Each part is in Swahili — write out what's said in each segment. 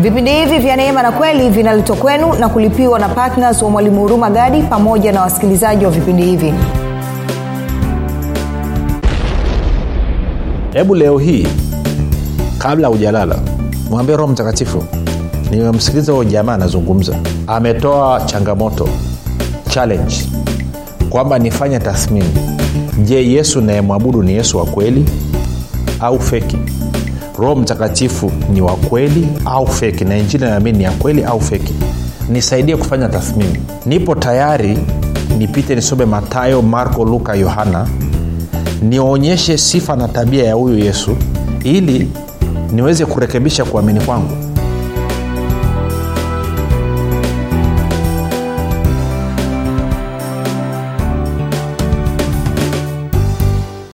vipindi hivi vya neema na kweli vinaletwa kwenu na kulipiwa na ptns wa mwalimu huruma gadi pamoja na wasikilizaji wa vipindi hivi. Hebu leo hii kabla hujalala mwambie roho mtakatifu nimemsikiliza huyo jamaa anazungumza. Ametoa changamoto challenge kwamba nifanye tathmini. Je yesu nayemwabudu ni yesu wa kweli au feki roho mtakatifu ni wa kweli au feki na injili naamini ni ya kweli au feki nisaidie kufanya tathmini. Nipo tayari nipite nisome matayo marko luka yohana. Nionyeshe sifa na tabia ya huyu yesu ili niweze kurekebisha kuamini kwangu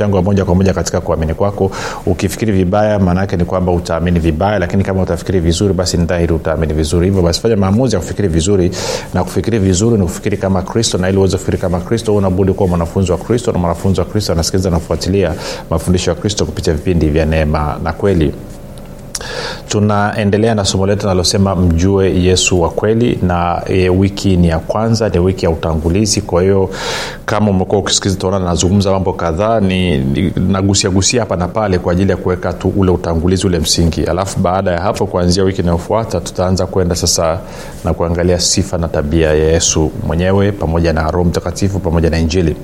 mchango wa moja kwa moja katika kuamini kwako. Ukifikiri vibaya maanaake ni kwamba utaamini vibaya lakini kama utafikiri vizuri basi ni utaamini vizuri. Hivyo basi fanya maamuzi ya kufikiri vizuri na kufikiri vizuri ni kufikiri kama kristo na ili uweze kufikiri kama kristo unabudi kuwa mwanafunzi wa kristo na mwanafunzi wa kristo anasikiliza nakufuatilia mafundisho ya kristo kupitia vipindi vya neema na kweli tunaendelea na somo letu nalosema mjue yesu wa kweli na e, wiki ni ya kwanza ni wiki ya utangulizi. Kwa hiyo kama umekuwa ukisikiza utaona nazungumza mambo kadhaa. Ni, ni nagusiagusia hapa na pale kwa ajili ya kuweka tu ule utangulizi ule msingi. Alafu baada ya hapo kuanzia wiki inayofuata tutaanza kwenda sasa na kuangalia sifa na tabia ya yesu mwenyewe pamoja na roho mtakatifu pamoja na injili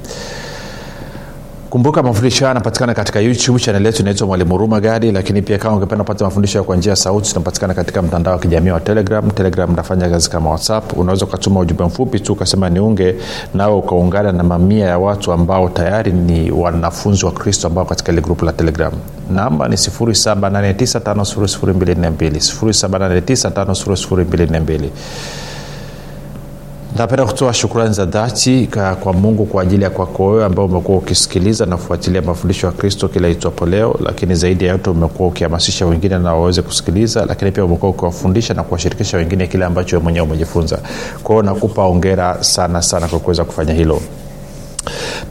kumbuka mafundisho haya yanapatikana katika youtube chanel yetu inaitwa mwalimu huruma gadi lakini pia kama ungependa kupata mafundisho kwa njia ya sauti tunapatikana katika mtandao wa kijamii wa telegram. Telegram nafanya kazi kama whatsapp. Unaweza ukatuma ujumbe mfupi tu ukasema niunge nawe ukaungana na mamia ya watu ambao tayari ni wanafunzi wa kristo ambao katika ile grupu la telegram. Namba ni 7895242 napenda kutoa shukrani za dhati kwa mungu kwa ajili ya kwako wewe ambao umekuwa ukisikiliza na kufuatilia mafundisho ya kristo kila itwapo leo lakini zaidi ya yote umekuwa ukihamasisha wengine na waweze kusikiliza lakini pia umekuwa ukiwafundisha na kuwashirikisha wengine kile ambacho mwenyewe umejifunza. Kwao nakupa ongera sana sana kwa kuweza kufanya hilo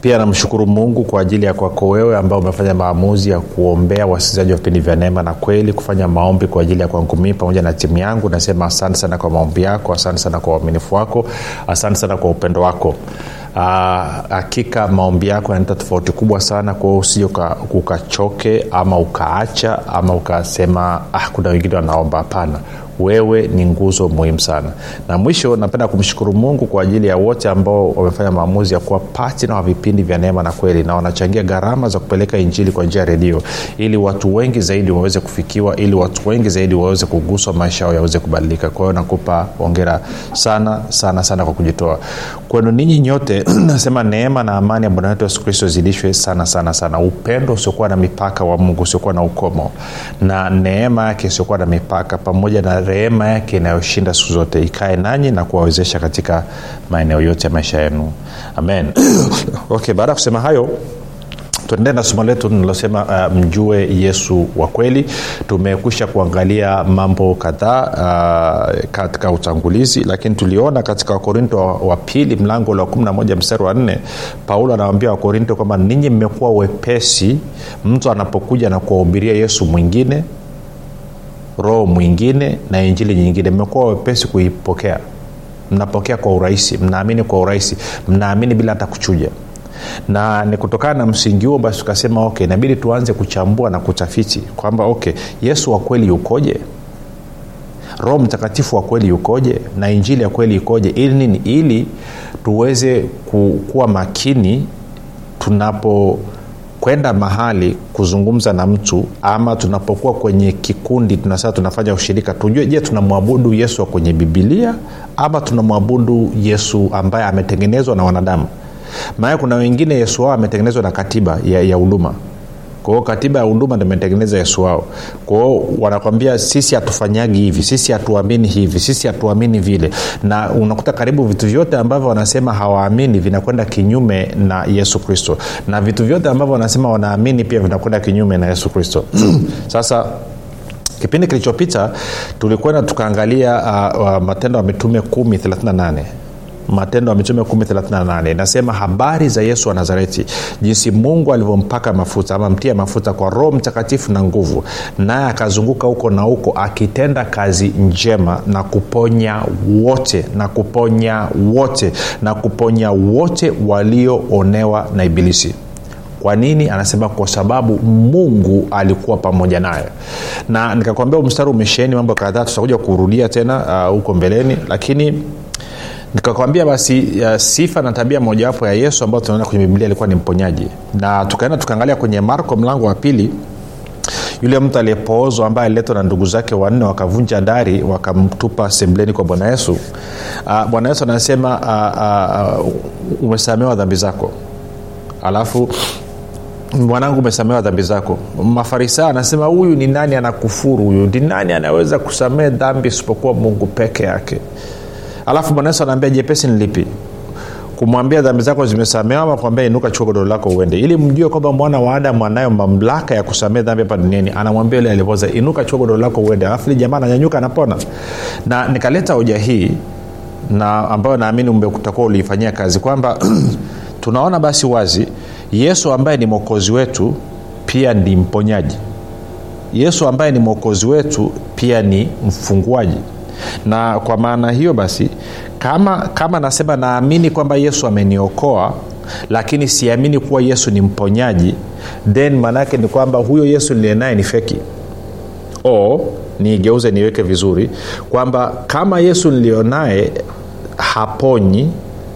pia namshukuru mungu kwa ajili ya kwako wewe ambao umefanya maamuzi ya kuombea wasikilizaji wa vipindi vya neema na kweli kufanya maombi kwa ajili ya kwangu mii pamoja na timu yangu. Nasema asante sana kwa maombi yako asante sana kwa uaminifu wako asante sana kwa upendo wako. Hakika uh, maombi yako yanaleta tofauti kubwa sana kwao usije ukachoke ama ukaacha ama ukasema ah, kuna wengine wanaomba. Hapana wewe ni nguzo muhimu sana. Na mwisho napenda kumshukuru mungu kwa ajili ya wote ambao wamefanya maamuzi ya kuwa patina wa vipindi vya neema na kweli na wanachangia gharama za kupeleka injili kwa njia ya redio ili watu wengi zaidi waweze kufikiwa ili watu wengi zaidi waweze kuguswa maisha yao yaweze kubadilika. Kwa hiyo nakupa ongera sana sana sana kwa kujitoa. Kwenu ninyi nyote nasema neema na amani ya bwana wetu yesu kristo zidishwe sana sana sana. Upendo usiokuwa na mipaka wa mungu usiokuwa na ukomo na neema yake isiokuwa na mipaka pamoja na rehema yake inayoshinda siku zote. Ikae nanyi na kuwawezesha katika maeneo yote ya maisha yenu. Amen. Okay baada ya kusema hayo tuendee na somo letu nilosema uh, mjue yesu wa kweli. Tumekwisha kuangalia mambo kadhaa uh, katika utangulizi lakini tuliona katika wakorinto wa, pili mlango wa 11 mstari wa 4 paulo anawambia wakorinto kwamba ninyi mmekuwa wepesi mtu anapokuja na kuwahubiria yesu mwingine roho mwingine na injili nyingine. Mmekuwa wepesi kuipokea. Mnapokea kwa urahisi. Mnaamini kwa urahisi. Mnaamini bila hata kuchuja. Na ni kutokana na msingi huo basi tukasema okay inabidi tuanze kuchambua na kutafiti kwamba okay yesu wa kweli yukoje? Roho mtakatifu wa kweli yukoje? Na injili ya kweli ikoje? Ili nini? Ili tuweze ku, kuwa makini tunapo kwenda mahali kuzungumza na mtu ama tunapokuwa kwenye kikundi tunasema tunafanya ushirika tujue je tunamwabudu yesu wa kwenye bibilia ama tunamwabudu yesu ambaye ametengenezwa na wanadamu? Maana kuna wengine yesu wao ametengenezwa na katiba ya huduma kwao katiba ya huduma ndo imetengeneza yesu wao. Kwao wanakwambia sisi hatufanyagi hivi sisi hatuamini hivi sisi hatuamini vile. Na unakuta karibu vitu vyote ambavyo wanasema hawaamini vinakwenda kinyume na yesu kristo. Na vitu vyote ambavyo wanasema wanaamini pia vinakwenda kinyume na yesu kristo. Sasa kipindi kilichopita tulikwenda tukaangalia uh, uh, matendo ya mitume 138 matendo ya mitume 138 inasema habari za yesu wa nazareti jinsi mungu alivyompaka mafuta ama mtia mafuta kwa roho mtakatifu na nguvu naye akazunguka huko na huko akitenda kazi njema na kuponya wote na kuponya wote na kuponya wote walioonewa na ibilisi. Kwa nini? Anasema kwa sababu mungu alikuwa pamoja naye. Na nikakwambia mstari umesheni mambo kadhaa tutakuja kurudia tena huko uh, mbeleni lakini nikakwambia basi ya sifa na tabia mojawapo ya yesu ambayo tunaona kwenye biblia alikuwa ni mponyaji. Na tukaenda tukaangalia kwenye marko mlango wa pili yule mtu aliyepoozwa ambaye aliletwa na ndugu zake wanne wakavunja dari wakamtupa sembleni kwa bwana yesu. Uh, bwana yesu anasema uh, uh, umesamewa dhambi zako. Alafu mwanangu umesamewa dhambi zako. Mafarisayo anasema huyu ni nani anakufuru huyu? Ni nani anaweza kusamehe dhambi isipokuwa mungu peke yake alafu bwana yesu anaambia jepesi ni lipi? Kumwambia dhambi zako zimesamewa ama kuambia inuka chukua godoro lako uende. Ili mjue kwamba mwana wa adamu anayo mamlaka ya kusamea dhambi hapa duniani anamwambia yule alipoza inuka chukua godoro lako uende. Alafu li jamaa ananyanyuka anapona. Na nikaleta hoja hii na ambayo naamini utakuwa uliifanyia kazi kwamba tunaona basi wazi yesu ambaye ni mwokozi wetu pia ni mponyaji. Yesu ambaye ni mwokozi wetu pia ni mfunguaji na kwa maana hiyo basi kama kama nasema naamini kwamba yesu ameniokoa lakini siamini kuwa yesu ni mponyaji then maanaake ni kwamba huyo yesu niliyenaye ni feki. O niigeuze niweke vizuri kwamba kama yesu nilionaye haponyi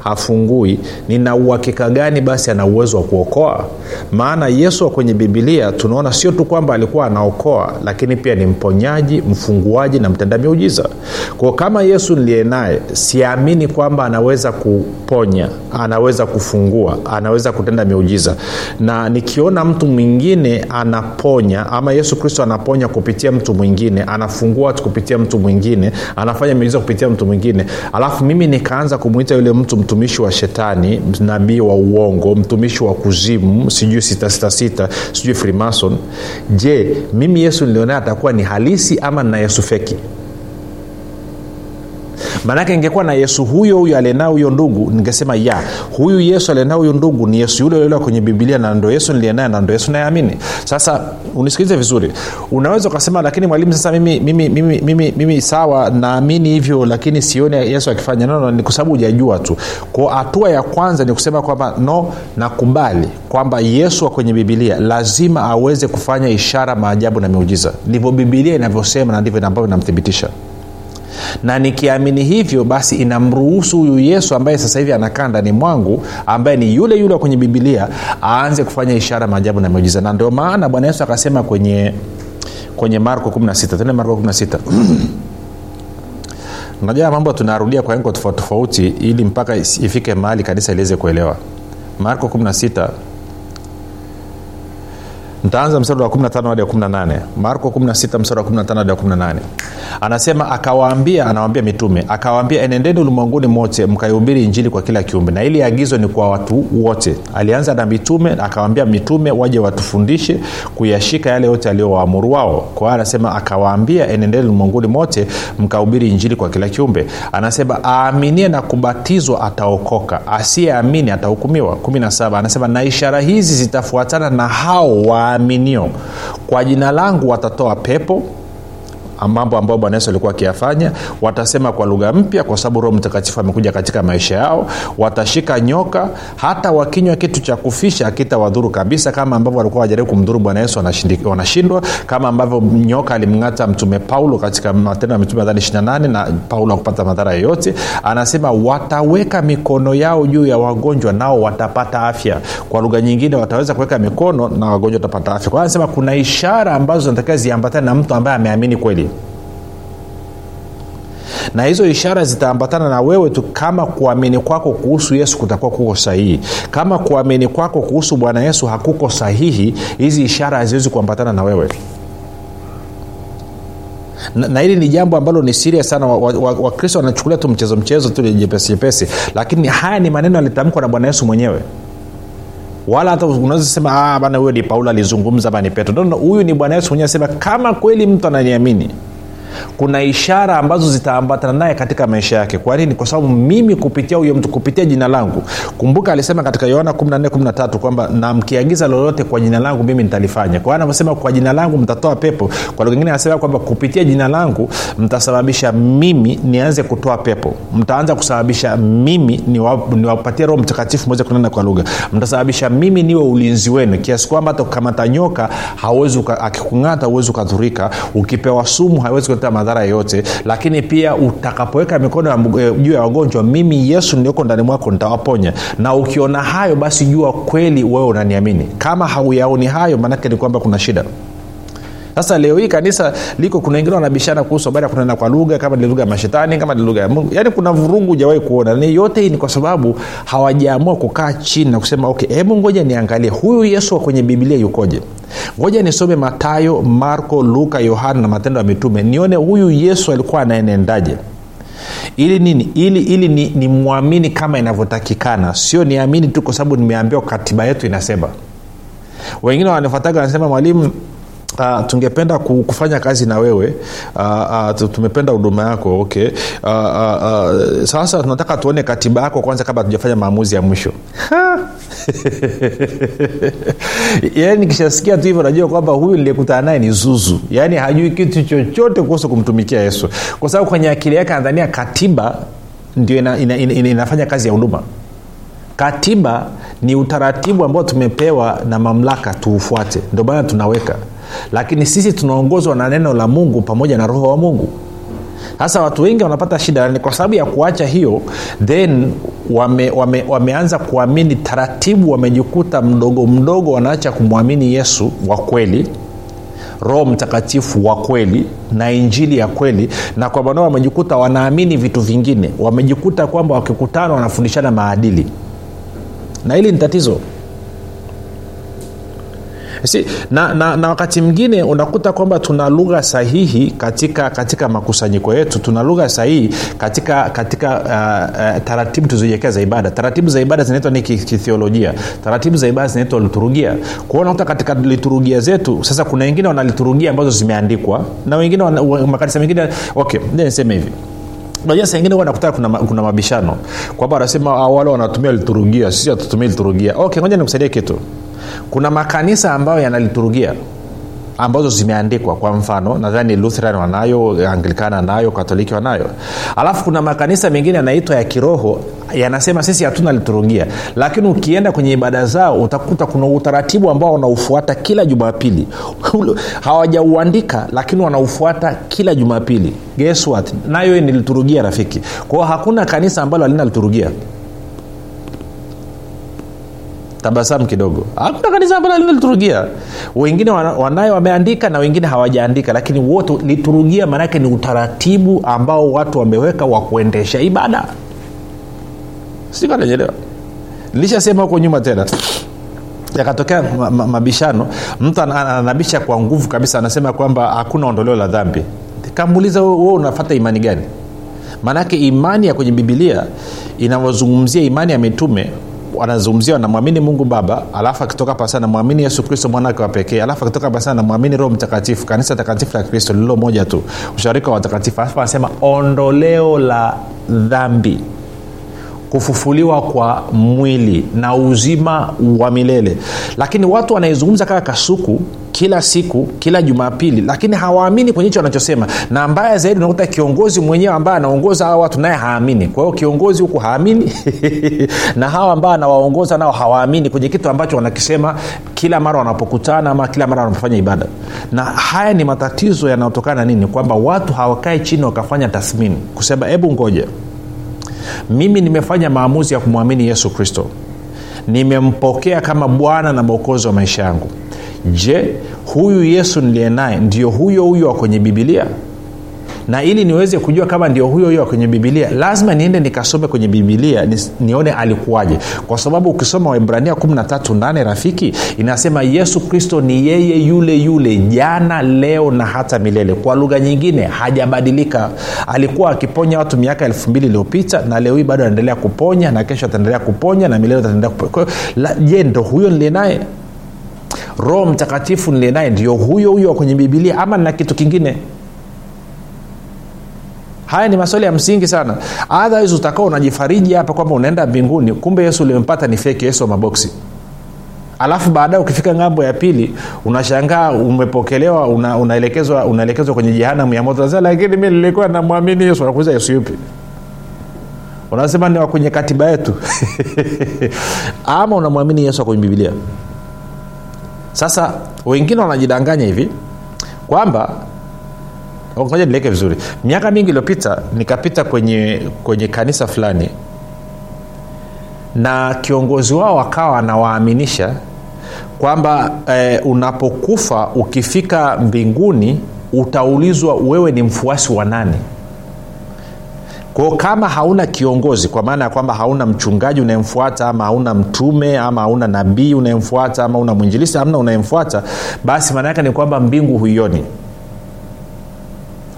hafungui. Nina uhakika gani basi ana uwezo wa kuokoa? Maana yesu wa kwenye bibilia tunaona sio tu kwamba alikuwa anaokoa lakini pia ni mponyaji mfunguaji na mtenda miujiza. Kwao kama yesu niliye naye siamini kwamba anaweza kuponya anaweza kufungua anaweza kutenda miujiza. Na nikiona mtu mwingine anaponya ama yesu kristo anaponya kupitia mtu mwingine anafungua watu kupitia mtu mwingine anafanya miujiza kupitia mtu mwingine alafu mimi nikaanza kumwita yule mtu mtumishi wa shetani nabii wa uongo mtumishi wa kuzimu sijui sitasita sijui frimason je mimi yesu nilionea atakuwa ni halisi ama nina yesu feki maanake ingekuwa na yesu huyo huyo alienao huyo ndugu ningesema ya huyu yesu alienao huyo ndugu ni yesu yule yule kwenye bibilia na ndo yesu nilienaye na ndo yesu nayeamini sasa unisikilize vizuri. Unaweza ukasema lakini mwalimu sasa mimi, mimi, mimi, mimi, mimi sawa naamini hivyo lakini sioni yesu akifanya. No, no, ni kwa sababu hujajua tu. Ko hatua ya kwanza ni kusema kwamba no nakubali kwamba yesu wa kwenye bibilia lazima aweze kufanya ishara maajabu na miujiza. Ndivyo bibilia inavyosema na ndivyo ambavyo inamthibitisha na nikiamini hivyo basi inamruhusu huyu yesu ambaye sasa hivi anakaa ndani mwangu ambaye ni yule yule kwenye bibilia aanze kufanya ishara maajabu na miujiza. Na ndio maana bwana yesu akasema kwenye kwenye marko 16 tene marko 16 najua mambo tunarudia kwa engo tofauti tofauti ili mpaka ifike mahali kanisa iliweze kuelewa. Marko 16 ntaanza msara wa 15 hadi 18 marko 16 msara wa 15 hadi 18 anasema akawaambia anawaambia mitume akawaambia enendeni ulimwenguni mote mkaihubiri injili kwa kila kiumbe. Na ili agizo ni kwa watu wote. Alianza na mitume akawaambia mitume waje watufundishe kuyashika yale yote aliyowaamuru wao. Kwa hiyo anasema akawaambia enendeni ulimwenguni mote mkahubiri injili kwa kila kiumbe. Anasema aaminie na kubatizwa ataokoka asiyeamini atahukumiwa. 17 anasema na ishara hizi zitafuatana na hao waaminio. Kwa jina langu watatoa pepo mambo ambayo bwana yesu alikuwa akiyafanya. Watasema kwa lugha mpya kwa sababu roho mtakatifu amekuja katika maisha yao. Watashika nyoka hata wakinywa kitu cha kufisha akitawadhuru kabisa kama ambavyo walikuwa wajaribu kumdhuru bwana yesu wanashindwa. Kama ambavyo nyoka alimng'ata mtume paulo katika matendo ya mitume nadhani 28 na paulo akupata madhara yoyote. Anasema wataweka mikono yao juu ya wagonjwa nao watapata afya. Kwa lugha nyingine wataweza kuweka mikono na wagonjwa watapata afya. Kwa anasema kuna ishara ambazo zinatakiwa ziambatane na mtu ambaye ameamini kweli na hizo ishara zitaambatana na wewe tu kama kuamini kwako kuhusu yesu kutakuwa kuko sahihi. Kama kuamini kwako kuhusu bwana yesu hakuko sahihi hizi ishara haziwezi kuambatana na wewe. Na, na hili ni jambo ambalo ni siria sana. Wakristo wa, wa, wa wanachukulia tu mchezo mchezo tu jepesi lakini haya ni maneno yalitamkwa na bwana yesu mwenyewe. Wala hata unaweza sema bana huyo ni paulo alizungumza ni petro. Huyu ni bwana yesu mwenyewe asema kama kweli mtu ananiamini kuna ishara ambazo zitaambatana naye katika maisha yake. Kwa nini? Kwa sababu mimi kupitia huyo mtu kupitia jina langu kumbuka alisema katika yohana 14 kwamba na mkiagiza lolote kwa jina langu mimi nitalifanya. Kwa anavyosema kwa jina langu mtatoa pepo. Kwa lugha anasema kwamba kupitia jina langu mtasababisha mimi nianze kutoa pepo. Mtaanza kusababisha mimi niwapatie roho mtakatifu moja kunena kwa lugha. Mtasababisha mimi niwe ulinzi wenu. Kiasi kwamba hata kukamata nyoka hawezi akikung'ata huwezi ukadhurika. Ukipewa sumu hawezi kuleta madhara yoyote lakini pia utakapoweka mikono juu ya wagonjwa mimi yesu nilioko ndani mwako nitawaponya. Na ukiona hayo basi jua kweli wewe unaniamini. Kama hauyaoni hayo maanake ni kwamba kuna shida sasa leo hii kanisa liko kuna wengine wanabishana kuhusu habari ya kunena kwa lugha kama ni lugha ya mashetani kama ni lugha ya mungu. Yaani kuna vurugu hujawahi kuona. Ni yote hii ni kwa sababu hawajaamua kukaa chini na kusema okay hebu ngoja niangalie huyu yesu wa kwenye biblia yukoje? Ngoja nisome matayo marko luka yohana na matendo ya mitume nione huyu yesu alikuwa anaenendaje. Ili nini? Ili ili ni, ni kama inavyotakikana. Sio niamini tu kwa sababu nimeambiwa katiba yetu inasema. Wengine wanafataga wanasema mwalimu Uh, tungependa kufanya kazi na wewe. Uh, uh, tumependa huduma yako okay. Uh, uh, uh, sasa tunataka tuone katiba yako kwanza kabla tujafanya maamuzi ya mwisho. Yaani nikishasikia tu hivyo najua kwamba huyu niliyekutana naye ni zuzu. Yaani hajui kitu chochote kuhusu kumtumikia yesu. Kwa sababu kwenye akili yake anadhania katiba ndio ina, ina, ina, ina, inafanya kazi ya huduma. Katiba ni utaratibu ambao tumepewa na mamlaka tuufuate. Ndio maana tunaweka lakini sisi tunaongozwa na neno la mungu pamoja na roho wa mungu. Sasa watu wengi wanapata shida ni kwa sababu ya kuacha hiyo then wame, wame, wameanza kuamini taratibu wamejikuta mdogo mdogo wanaacha kumwamini yesu wa kweli roho mtakatifu wa kweli na injili ya kweli na kwa manao wamejikuta wanaamini vitu vingine. Wamejikuta kwamba wakikutana wanafundishana maadili. Na hili ni tatizo si, na, na, na wakati mwingine unakuta kwamba tuna lugha sahihi katika katika makusanyiko yetu. Tuna lugha sahihi katika katika uh, uh, taratibu tuzijiwekea za ibada. Taratibu za ibada zinaitwa ni kithiolojia. Taratibu za ibada zinaitwa liturujia. Kwao unakuta katika liturujia zetu sasa kuna wengine wana liturujia ambazo zimeandikwa na wengine makanisa mengine okay niseme hivi. Unajua saa ingine nakutana kuna, kuna mabishano. Kwamba wanasema wale wanatumia liturujia sisi hatutumii liturujia. Okay ngoja nikusaidie kitu kuna makanisa ambayo yana liturujia ambazo zimeandikwa. Kwa mfano nadhani lutheran wanayo anglikana nayo katoliki wanayo. Alafu kuna makanisa mengine yanaitwa ya kiroho yanasema sisi hatuna liturugia lakini ukienda kwenye ibada zao utakuta kuna utaratibu ambao wanaufuata kila jumapili. Hawajauandika lakini wanaufuata kila jumapili. Guess nayo ni liturugia rafiki. Kwao hakuna kanisa ambalo halina liturujia tabasamu kidogo. Hakuna kanisa ambalo halina liturujia wengine wanayo wameandika na wengine hawajaandika lakini wote liturujia maanake ni utaratibu ambao watu wameweka wa kuendesha ibada. Sikananyelewa nilishasema huko nyuma tena. Yakatokea ma, ma, mabishano. Mtu anabisha kwa nguvu kabisa anasema kwamba hakuna ondoleo la dhambi. Kamuuliza wewe unafata imani gani? Maanake imani ya kwenye bibilia inavyozungumzia imani ya mitume wanazungumzia anamwamini mungu baba alafu akitoka pasa namwamini yesu kristo mwanawake wa pekee alafu akitoka pasa namwamini roho mtakatifu kanisa takatifu la kristo lililo moja tu usharika wa watakatifu. Alafu anasema ondoleo la dhambi kufufuliwa kwa mwili na uzima wa milele. Lakini watu wanaizungumza kama kasuku kila siku kila jumapili lakini hawaamini kwenye hicho wanachosema. Na mbaya zaidi unakuta kiongozi mwenyewe ambaye anaongoza hawa watu naye haamini. Kwa hiyo kiongozi huku haamini na hawa ambao anawaongoza nao hawaamini kwenye kitu ambacho wanakisema kila mara wanapokutana ama kila mara wanapofanya ibada. Na haya ni matatizo yanayotokana na nini? Kwamba watu hawakae chini wakafanya tathmini kusema hebu ngoja mimi nimefanya maamuzi ya kumwamini yesu kristo. Nimempokea kama bwana na mwokozi wa maisha yangu. Je huyu yesu niliye naye ndio huyo huyo wa kwenye bibilia na ili niweze kujua kama ndio huyo huyo kwenye bibilia lazima niende nikasome kwenye bibilia ni, nione alikuwaje. Kwa sababu ukisoma waibrania 138 rafiki inasema yesu kristo ni yeye yule yule jana leo na hata milele. Kwa lugha nyingine hajabadilika. Alikuwa akiponya watu miaka elfu mbili iliyopita na leo hii bado anaendelea kuponya na kesho ataendelea kuponya na milele ataendelea je ndo huyo nilie roho mtakatifu nilie ndio huyo huyo kwenye bibilia ama na kitu kingine haya ni maswali ya msingi sana. Otherwise utakaa unajifariji hapa kwamba unaenda mbinguni kumbe yesu ulimpata ni feki yesu wa maboksi. Alafu baadaye ukifika ng'ambo ya pili unashangaa umepokelewa una, unaelekezwa unaelekezwa kwenye jehanamu ya moto. Lakini mi nilikuwa namwamini yesu. Nakuuza yesu yupi? Unasema ni kwenye katiba yetu. Ama unamwamini yesu kwenye bibilia sasa wengine wanajidanganya hivi kwamba ngoja nileke vizuri? Miaka mingi iliyopita nikapita kwenye kwenye kanisa fulani na kiongozi wao akawa anawaaminisha kwamba eh, unapokufa ukifika mbinguni utaulizwa wewe ni mfuasi wa nani. Kwao kama hauna kiongozi kwa maana ya kwamba hauna mchungaji unayemfuata ama hauna mtume ama hauna nabii unayemfuata ama una mwinjilisi amna unayemfuata basi maana yake ni kwamba mbingu huioni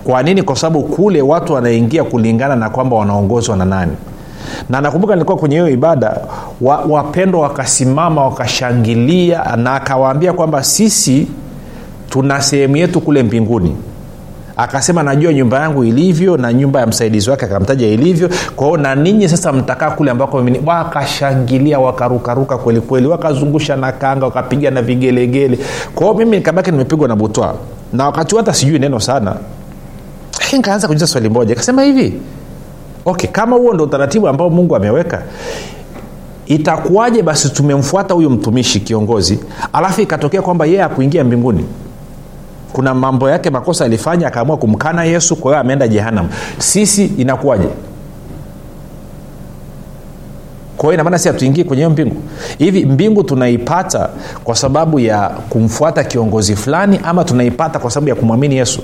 kwa nini? Kwa sababu kule watu wanaingia kulingana na kwamba wanaongozwa na nani. Na nakumbuka nilikuwa kwenye hiyo ibada wapendwa wa wakasimama wakashangilia na akawaambia kwamba sisi tuna sehemu yetu kule mbinguni. Akasema najua nyumba yangu ilivyo na nyumba ya msaidizi wake akamtaja ilivyo. Kwao na ninyi sasa mtakaa kule ambako wakashangilia wakarukaruka kwelikweli wakazungusha na kanga wakapiga na vigelegele. Kwao mimi nikabaki nimepigwa na butwa. Na wakati hata sijui neno sana nikaanza kujiza swali moja ikasema hivi okay kama huo ndo utaratibu ambao mungu ameweka itakuwaje basi tumemfuata huyu mtumishi kiongozi alafu ikatokea kwamba yeye akuingia mbinguni? Kuna mambo yake makosa alifanya akaamua kumkana yesu kwa hiyo ameenda jehanam sisi inakuwaje? Kwa inamaana si hatuingii kwenye hiyo mbingu. Hivi mbingu tunaipata kwa sababu ya kumfuata kiongozi fulani ama tunaipata kwa sababu ya kumwamini yesu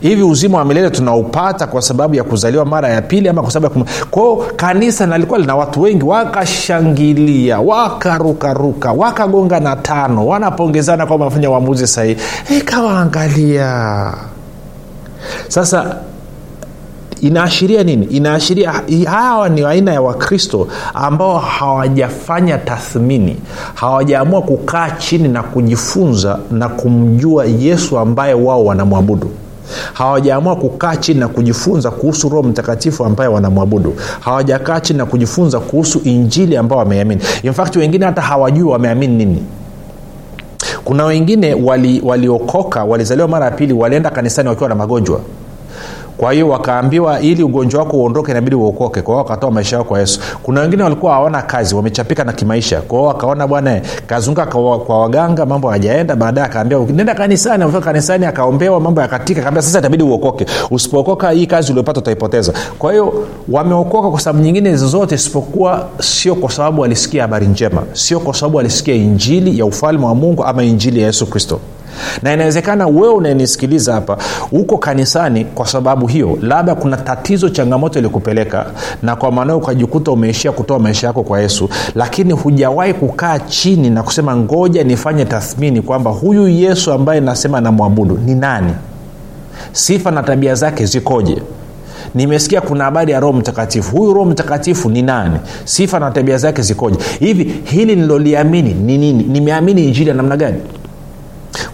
hivi uzima wa milele tunaupata kwa sababu ya kuzaliwa mara ya pili ama kwa sababu kwao kanisa nalikuwa lina watu wengi wakashangilia wakarukaruka wakagonga na tano wanapongezana kwamba wamefanya uamuzi sahihi. Ikawaangalia sasa inaashiria nini? Inaashiria hawa ni aina ya wakristo ambao hawajafanya tathmini hawajaamua kukaa chini na kujifunza na kumjua yesu ambaye wao wanamwabudu hawajaamua kukaa chini na kujifunza kuhusu roho mtakatifu ambaye wanamwabudu. Hawajakaa chini na kujifunza kuhusu injili ambao wameamini. Infact wengine hata hawajui wameamini nini. Kuna wengine waliokoka wali walizaliwa mara ya pili walienda kanisani wakiwa na magonjwa kwa hiyo wakaambiwa ili ugonjwa wako uondoke inabidi uokoke. Kwa hiyo wakatoa maisha yao kwa yesu. Kuna wengine walikuwa hawana kazi wamechapika na kimaisha. Kwa hiyo wakaona bwana kazunguka kwa, kwa waganga mambo hajaenda baadaye akaambia nenda kanisani. Amefika kanisani akaombewa mambo yakatika. Akaambia sasa itabidi uokoke. Usipookoka hii kazi uliopata utaipoteza. Kwa hiyo wameokoka kwa sababu nyingine zote isipokuwa sio kwa sababu walisikia habari njema. Sio kwa sababu walisikia injili ya ufalme wa mungu ama injili ya yesu kristo na inawezekana wewe unayenisikiliza hapa uko kanisani kwa sababu hiyo labda kuna tatizo changamoto ilikupeleka na kwa maanao ukajikuta umeishia kutoa maisha yako kwa yesu lakini hujawahi kukaa chini na kusema ngoja nifanye tathmini kwamba huyu yesu ambaye nasema namwabudu ni nani? Sifa na tabia zake zikoje? Nimesikia kuna habari ya roho mtakatifu. Huyu roho mtakatifu ni nani? Sifa na tabia zake zikoje? Hivi hili niloliamini ni nini? Nimeamini injili ya namna gani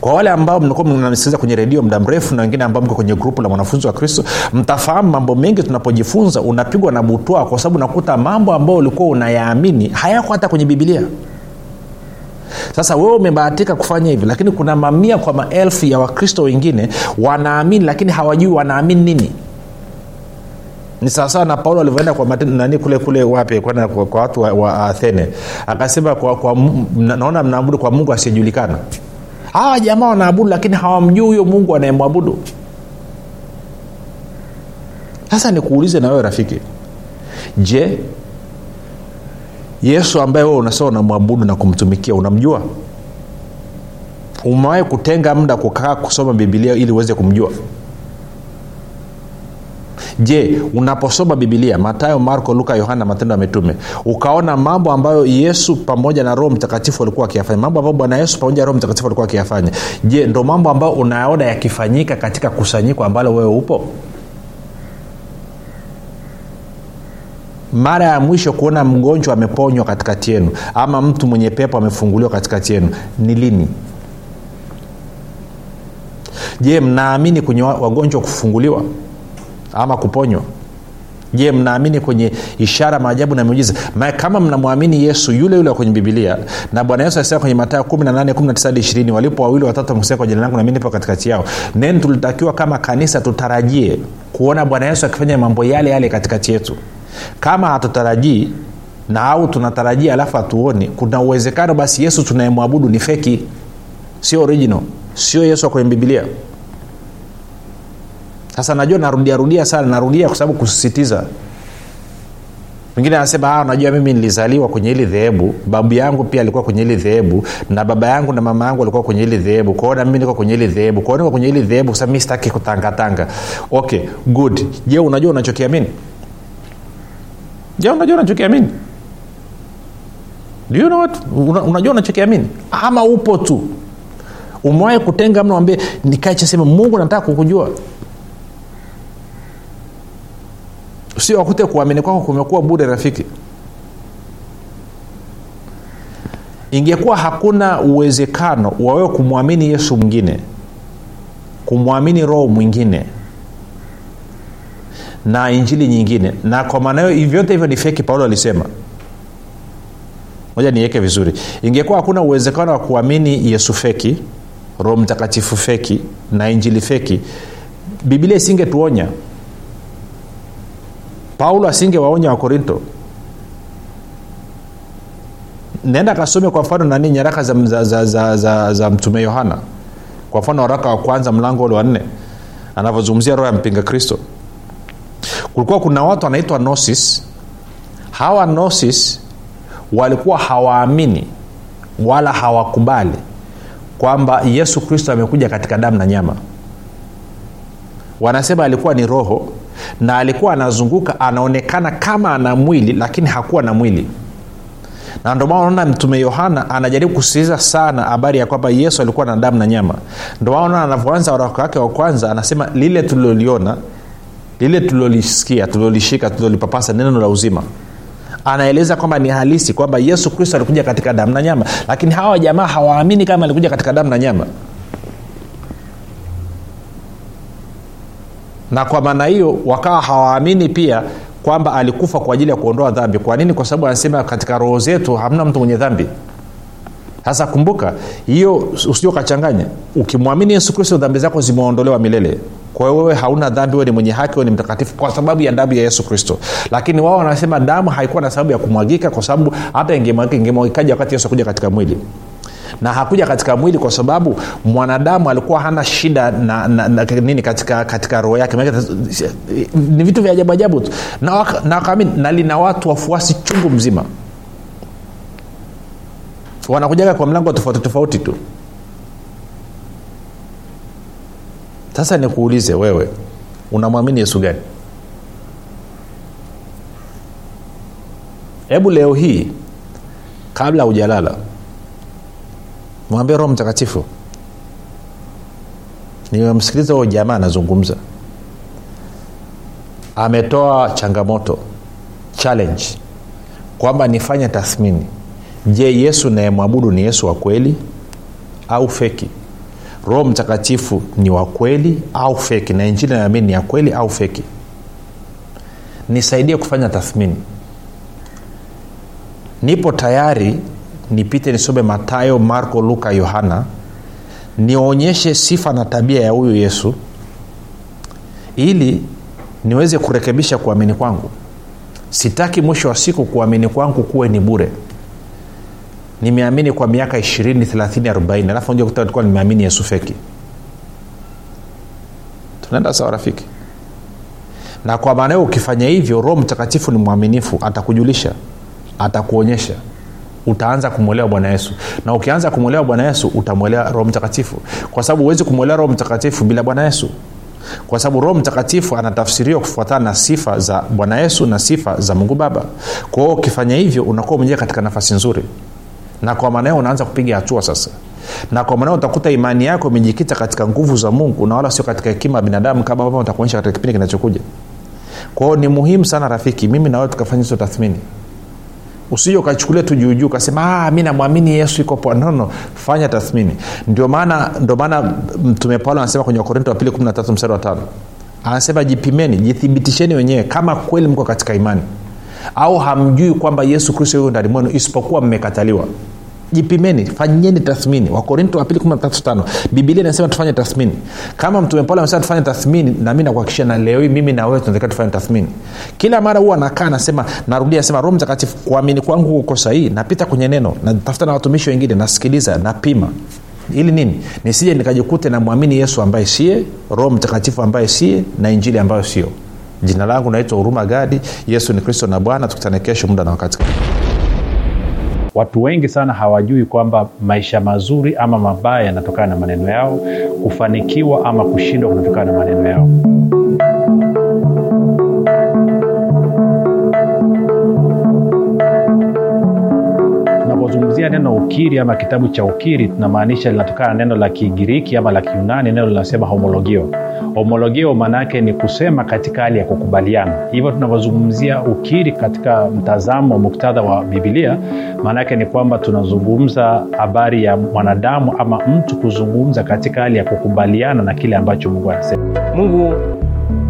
kwa wale ambao mnakuwa mnanisikiliza kwenye redio muda mrefu na wengine ambao mko kwenye grupu la mwanafunzi wa kristo mtafahamu mambo mengi tunapojifunza unapigwa na butwaa kwa sababu unakuta mambo ambayo ulikuwa unayaamini hayako hata kwenye bibilia sasa wewe umebahatika kufanya hivi lakini kuna mamia kwa maelfu ya wakristo wengine wanaamini lakini hawajui wanaamini nini. Ni sawasawa na paulo alivyoenda kwa nani kule kule wapi kwa, kwa watu wa, wa athene. Akasema kwa, kwa, naona mnaabudu kwa mungu asiyejulikana hawa jamaa wanaabudu lakini hawamjui huyo mungu anayemwabudu. Sasa nikuulize na wewe rafiki. Je yesu ambaye wewe unasema unamwabudu na kumtumikia unamjua? Umewahi kutenga muda kukaa kusoma bibilia ili uweze kumjua je unaposoma bibilia matayo marko luka yohana matendo ya mitume ukaona mambo ambayo yesu pamoja na roho mtakatifu alikuwa akiyafanya mambo ambayo bwana yesu pamoja na roho mtakatifu alikuwa akiyafanya je ndo mambo ambayo unayaona yakifanyika katika kusanyiko ambalo wewe upo? Mara ya mwisho kuona mgonjwa ameponywa katikati yenu ama mtu mwenye pepo amefunguliwa katikati yenu ni lini? Je mnaamini kwenye wagonjwa kufunguliwa ama kuponywa? Je mnaamini kwenye ishara maajabu na miujiza? Ma, kama mnamwamini yesu yule yule kwenye bibilia na bwana yesu alisema kwenye matayo 18 walipo wawili watatu wamekusanyika kwa jina langu nami nipo katikati yao. Neni tulitakiwa kama kanisa tutarajie kuona bwana yesu akifanya mambo yale yale katikati yetu. Kama hatutarajii na au tunatarajia alafu hatuoni kuna uwezekano basi yesu tunayemwabudu ni feki. Sio original. Sio yesu kwenye bibilia sasa najua narudiarudia sana narudia kwa sababu kusisitiza. Mwingine anasema najua mimi nilizaliwa kwenye hili dhehebu babu yangu pia alikuwa kwenye hili dhehebu na baba yangu na mama yangu alikuwa kwenye hili dhehebu kwao mimi niko kwenye hili dhehebu kwao niko kwenye hili dhehebu sasa mi sitaki kutangatanga. Okay good. Je unajua unachokiamini? Je unajua unachokiamini? Do you know what? Una, unajua unachokiamini? Ama upo tu. Umewahi kutenga mnawambie nikae chasema mungu nataka kukujua sio wakute kuamini kwako kumekuwa bure rafiki ingekuwa hakuna uwezekano wa wewe kumwamini yesu mwingine kumwamini roho mwingine na injili nyingine. Na kwa maana hiyo vyote hivyo ni feki paulo alisema. Moja niweke vizuri. Ingekuwa hakuna uwezekano wa kuamini yesu feki roho mtakatifu feki na injili feki bibilia isingetuonya paulo asingewaonya wakorinto. Naenda kasome kwa mfano nani nyaraka za, za, za, za, za, za mtume yohana. Kwa mfano waraka wa kwanza mlango ule wa nne anavyozungumzia roho ya mpinga kristo. Kulikuwa kuna watu wanaitwa nosis hawa nosis walikuwa hawaamini wala hawakubali kwamba yesu kristo amekuja katika damu na nyama. Wanasema alikuwa ni roho na alikuwa anazunguka anaonekana kama ana mwili lakini hakuwa na mwili. Na ndio unaona mtume yohana anajaribu kusisitiza sana habari ya kwamba yesu alikuwa na damu na nyama. Ndio maana anavyoanza waraka wake wa kwanza anasema lile tuliloliona lile tulilolisikia tulilolishika tulilolipapasa neno la uzima. Anaeleza kwamba ni halisi kwamba yesu kristo alikuja katika damu na nyama. Lakini hawa jamaa hawaamini kama alikuja katika damu na nyama na kwa maana hiyo wakawa hawaamini pia kwamba alikufa kwa ajili ya kuondoa dhambi. Kwa nini? Kwa sababu anasema katika roho zetu hamna mtu mwenye dhambi. Sasa kumbuka hiyo usio ukachanganya. Ukimwamini yesu kristo dhambi zako zimeondolewa milele. Kwa wewe hauna dhambi ni mwenye haki wewe ni mtakatifu kwa sababu ya damu ya yesu kristo. Lakini wao wanasema damu haikuwa na sababu ya kumwagika kwa sababu hata ingemwagika ingemwagikaji wakati yesu akuja katika mwili na hakuja katika mwili kwa sababu mwanadamu alikuwa hana shida na, na, na nini katika, katika roho yake. Ni vitu vya ajabu ajabu tu. Na na, na watu wafuasi chungu mzima. Wanakujaga kwa mlango tofauti tofauti tu. Sasa nikuulize wewe unamwamini yesu gani? Hebu leo hii kabla hujalala mwambie roho mtakatifu. Nimemsikiliza huyo jamaa anazungumza. Ametoa changamoto challenge kwamba nifanye tathmini. Je yesu nayemwabudu ni yesu wa kweli au feki? Roho mtakatifu ni wa kweli au feki? Na injili naamini ni ya kweli au feki? Nisaidie kufanya tathmini. Nipo tayari nipite nisome matayo marko luka yohana. Nionyeshe sifa na tabia ya huyu yesu ili niweze kurekebisha kuamini kwangu. Sitaki mwisho wa siku kuamini kwangu kuwe ni bure. Nimeamini kwa miaka ishirini thelathini arobaini. Alafu kuwa nimeamini yesu feki. Tunaenda sawa rafiki? Na kwa maana ukifanya hivyo roho mtakatifu ni mwaminifu atakujulisha atakuonyesha utaanza kumwelewa bwana yesu. Na ukianza kumwelewa bwana yesu utamwelewa roho mtakatifu. Kwa sababu huwezi kumwelewa roho mtakatifu bila bwana yesu. Kwa sababu roho mtakatifu anatafsiriwa kufuatana na sifa za bwana yesu na sifa za mungu baba. Kwa hiyo ukifanya hivyo unakuwa mwenyewe katika nafasi nzuri. Na kwa maana hiyo unaanza kupiga hatua sasa. Na kwa maana utakuta imani yako imejikita katika nguvu za mungu na wala sio katika hekima ya binadamu kama ambavyo utakuonyesha katika kipindi kinachokuja. Kwao ni muhimu sana rafiki mimi nawewe tukafanya hizo tathmini usije ukachukulia tu juujuu ukasema mi namwamini yesu iko poa. Nono fanya tathmini. Ndio maana ndio maana mtume paulo anasema kwenye wakorinto wa pili 13 mstari wa tano. Anasema jipimeni jithibitisheni wenyewe kama kweli mko katika imani. Au hamjui kwamba yesu kristo yuyo ndani mwenu isipokuwa mmekataliwa jipimeni fanyeni tathmini. Wakorinto wa pili 135 bibilia inasema tufanye tathmini. Kama mtume paulo amesema tufanye tathmini nami nakuhakikisha na leo hii mimi na wewe tufanye tathmini. Kila mara huwa nakaa nasema narudia nasema roho mtakatifu kuamini kwangu huko sahii napita kwenye neno natafuta na watumishi wengine nasikiliza napima. Ili nini? Nisije nikajikute namwamini yesu ambaye sie roho mtakatifu ambaye sie na injili ambayo sio jina langu naitwa huruma gadi. Yesu ni kristo na bwana. Tukutane kesho muda na wakati watu wengi sana hawajui kwamba maisha mazuri ama mabaya yanatokana na maneno yao kufanikiwa ama kushindwa kunatokana na maneno yao tunapozungumzia neno ukiri ama kitabu cha ukiri tunamaanisha linatokana na neno la kigiriki ama la kiunani neno linasema homologio. Homologio maana yake ni kusema katika hali ya kukubaliana. Hivyo tunavyozungumzia ukiri katika mtazamo wa muktadha wa bibilia maana yake ni kwamba tunazungumza habari ya mwanadamu ama mtu kuzungumza katika hali ya kukubaliana na kile ambacho mungu anasema. Mungu